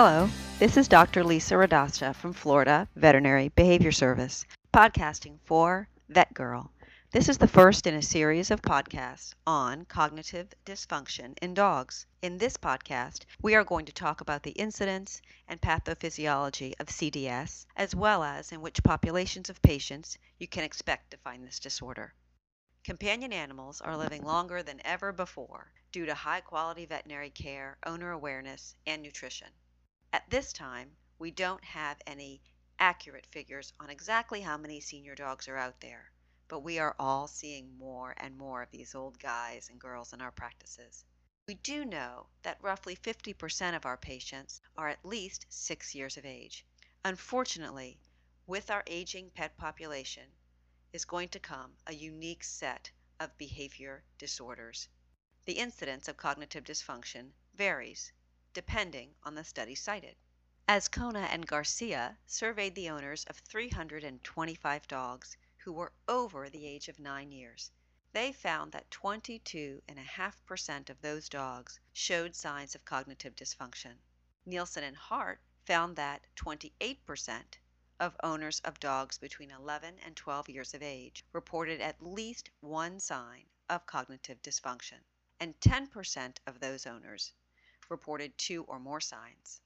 Hello, this is Dr. Lisa Radosta from Florida Veterinary Behavior Service, podcasting for VETgirl. This is the first in a series of podcasts on cognitive dysfunction in dogs. In this podcast, we are going to talk about the incidence and pathophysiology of CDS, as well as in which populations of patients you can expect to find this disorder. Companion animals are living longer than ever before due to high quality veterinary care, owner awareness, and nutrition. At this time, we don't have any accurate figures on exactly how many senior dogs are out there, but we are all seeing more and more of these old guys and girls in our practices. We do know that roughly 50% of our patients are at least six years of age. Unfortunately, with our aging pet population is going to come a unique set of behavior disorders. The incidence of cognitive dysfunction varies depending on the study cited. Azkona and Garcia surveyed the owners of 325 dogs who were over the age of nine years. They found that 22.5% of those dogs showed signs of cognitive dysfunction. Neilson and Hart found that 28% of owners of dogs between 11 and 12 years of age reported at least one sign of cognitive dysfunction, and 10% of those owners reported two or more signs.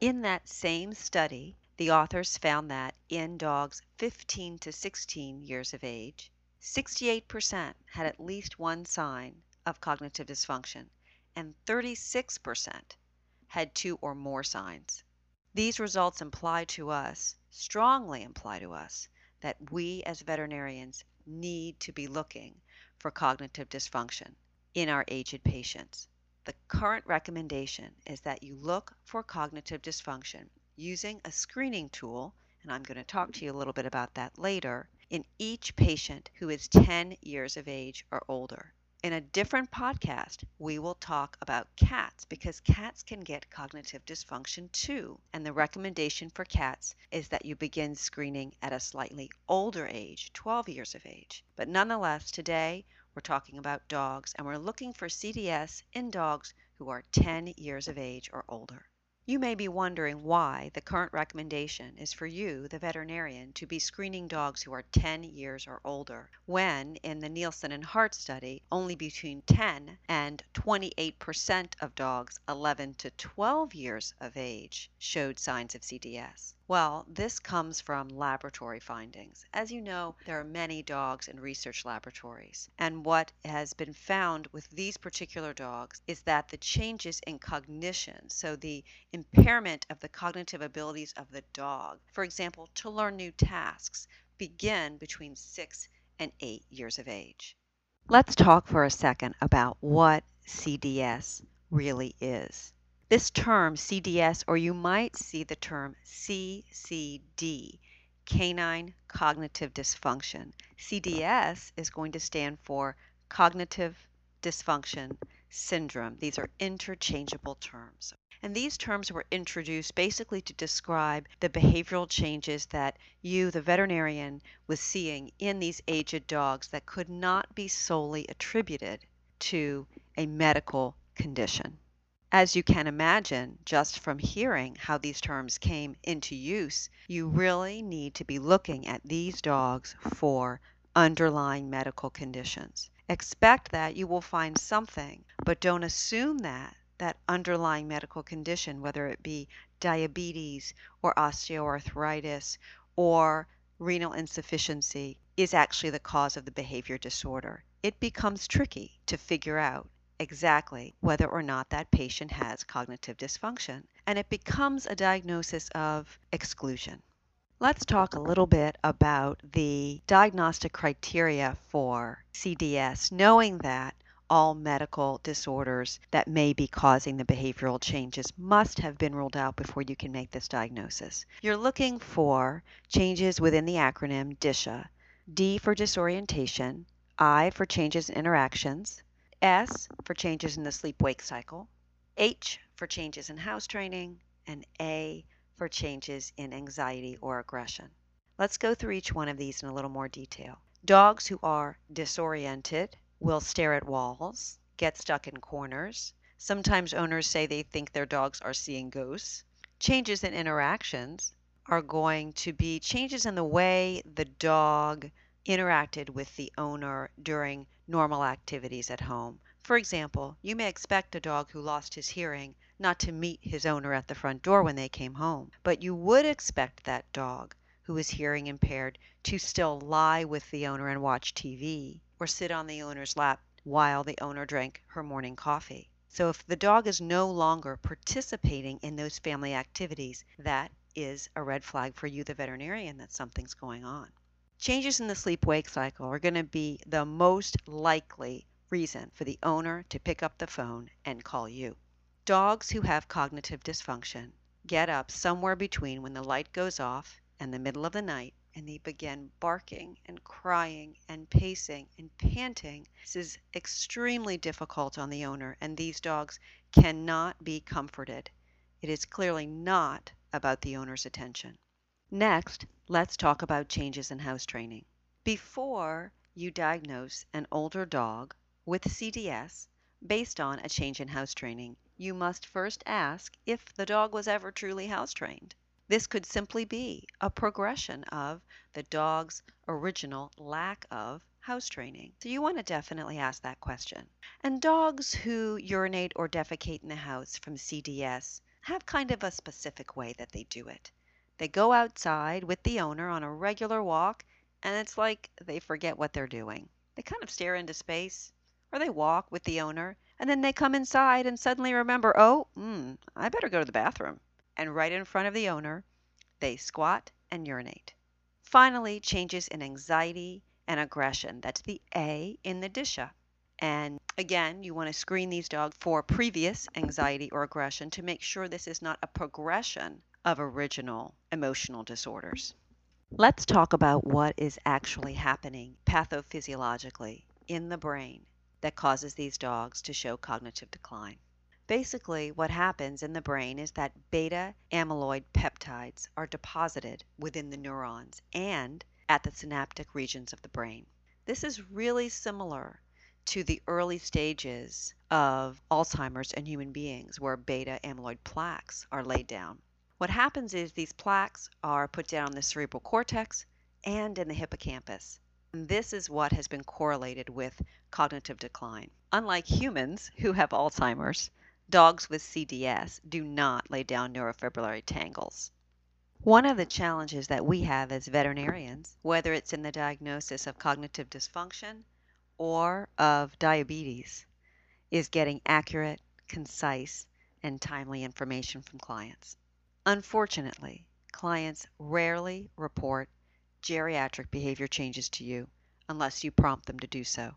In that same study, the authors found that in dogs 15 to 16 years of age, 68% had at least one sign of cognitive dysfunction, and 36% had two or more signs. These results imply to us, strongly imply to us, that we as veterinarians need to be looking for cognitive dysfunction in our aged patients. The current recommendation is that you look for cognitive dysfunction using a screening tool, and I'm going to talk to you a little bit about that later, in each patient who is 10 years of age or older. In a different podcast, we will talk about cats because cats can get cognitive dysfunction too. And the recommendation for cats is that you begin screening at a slightly older age, 12 years of age. But nonetheless, today we're talking about dogs, and we're looking for CDS in dogs who are 10 years of age or older. You may be wondering why the current recommendation is for you, the veterinarian, to be screening dogs who are 10 years or older, when in the Neilson and Hart study, only between 10 and 28% of dogs 11 to 12 years of age showed signs of CDS. Well, this comes from laboratory findings. As you know, there are many dogs in research laboratories, and what has been found with these particular dogs is that the changes in cognition, so the impairment of the cognitive abilities of the dog, for example, to learn new tasks, begin between 6 and 8 years of age. Let's talk for a second about what CDS really is. This term CDS, or you might see the term CCD, canine cognitive dysfunction. CDS is going to stand for cognitive dysfunction syndrome. These are interchangeable terms. And these terms were introduced basically to describe the behavioral changes that you, the veterinarian, was seeing in these aged dogs that could not be solely attributed to a medical condition. As you can imagine, just from hearing how these terms came into use, you really need to be looking at these dogs for underlying medical conditions. Expect that you will find something, but don't assume that that underlying medical condition, whether it be diabetes or osteoarthritis or renal insufficiency, is actually the cause of the behavior disorder. It becomes tricky to figure out exactly whether or not that patient has cognitive dysfunction, and it becomes a diagnosis of exclusion. Let's talk a little bit about the diagnostic criteria for CDS, knowing that all medical disorders that may be causing the behavioral changes must have been ruled out before you can make this diagnosis. You're looking for changes within the acronym DISHA D for disorientation, I for changes in interactions, S for changes in the sleep wake cycle, H for changes in house training, and A for changes in anxiety or aggression. Let's go through each one of these in a little more detail. Dogs who are disoriented will stare at walls, get stuck in corners. Sometimes owners say they think their dogs are seeing ghosts. Changes in interactions are going to be changes in the way the dog interacted with the owner during normal activities at home. For example, you may expect a dog who lost his hearing not to meet his owner at the front door when they came home, but you would expect that dog who is hearing impaired to still lie with the owner and watch TV or sit on the owner's lap while the owner drank her morning coffee. So if the dog is no longer participating in those family activities, that is a red flag for you, the veterinarian, that something's going on. Changes in the sleep wake cycle are going to be the most likely reason for the owner to pick up the phone and call you. Dogs who have cognitive dysfunction get up somewhere between when the light goes off and the middle of the night and they begin barking and crying and pacing and panting. This is extremely difficult on the owner, and these dogs cannot be comforted. It is clearly not about the owner's attention. Next, let's talk about changes in house training. Before you diagnose an older dog with CDS based on a change in house training, you must first ask if the dog was ever truly house trained. This could simply be a progression of the dog's original lack of house training. So you want to definitely ask that question. And dogs who urinate or defecate in the house from CDS have kind of a specific way that they do it. They go outside with the owner on a regular walk, and it's like they forget what they're doing. They kind of stare into space, or they walk with the owner, and then they come inside and suddenly remember, oh, mm, I better go to the bathroom and right in front of the owner, they squat and urinate. Finally, changes in anxiety and aggression. That's the A in the DISHA. And again, you want to screen these dogs for previous anxiety or aggression to make sure this is not a progression of original emotional disorders. Let's talk about what is actually happening pathophysiologically in the brain that causes these dogs to show cognitive decline. Basically, what happens in the brain is that beta amyloid peptides are deposited within the neurons and at the synaptic regions of the brain. This is really similar to the early stages of Alzheimer's in human beings, where beta amyloid plaques are laid down. What happens is these plaques are put down the cerebral cortex and in the hippocampus. And this is what has been correlated with cognitive decline. Unlike humans who have Alzheimer's, dogs with CDS do not lay down neurofibrillary tangles. One of the challenges that we have as veterinarians, whether it's in the diagnosis of cognitive dysfunction or of diabetes, is getting accurate, concise, and timely information from clients. Unfortunately, clients rarely report geriatric behavior changes to you unless you prompt them to do so.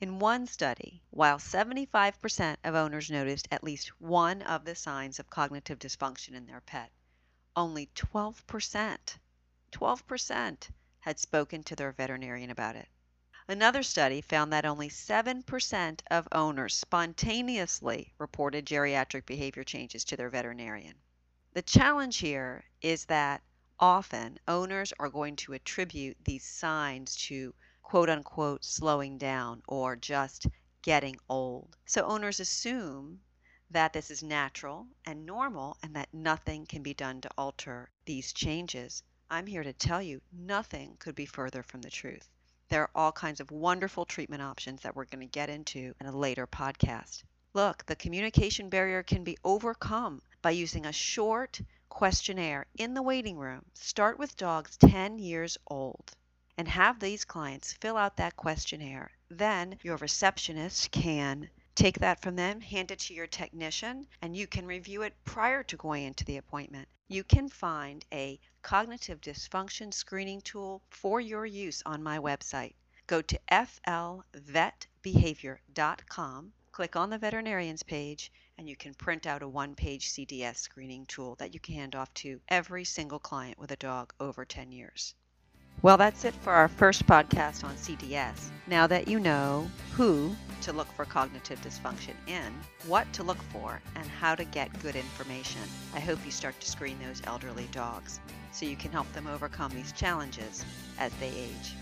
In one study, while 75% of owners noticed at least one of the signs of cognitive dysfunction in their pet, only 12%, 12% had spoken to their veterinarian about it. Another study found that only 7% of owners spontaneously reported geriatric behavior changes to their veterinarian. The challenge here is that often owners are going to attribute these signs to quote unquote slowing down or just getting old. So owners assume that this is natural and normal and that nothing can be done to alter these changes. I'm here to tell you nothing could be further from the truth. There are all kinds of wonderful treatment options that we're going to get into in a later podcast. Look, the communication barrier can be overcome by using a short questionnaire in the waiting room. Start with dogs 10 years old and have these clients fill out that questionnaire. Then your receptionist can take that from them, hand it to your technician, and you can review it prior to going into the appointment. You can find a cognitive dysfunction screening tool for your use on my website. Go to flvetbehavior.com, click on the veterinarians page, and you can print out a one page CDS screening tool that you can hand off to every single client with a dog over 10 years. Well, that's it for our first podcast on CDS. Now that you know who to look for cognitive dysfunction in, what to look for, and how to get good information, I hope you start to screen those elderly dogs so you can help them overcome these challenges as they age.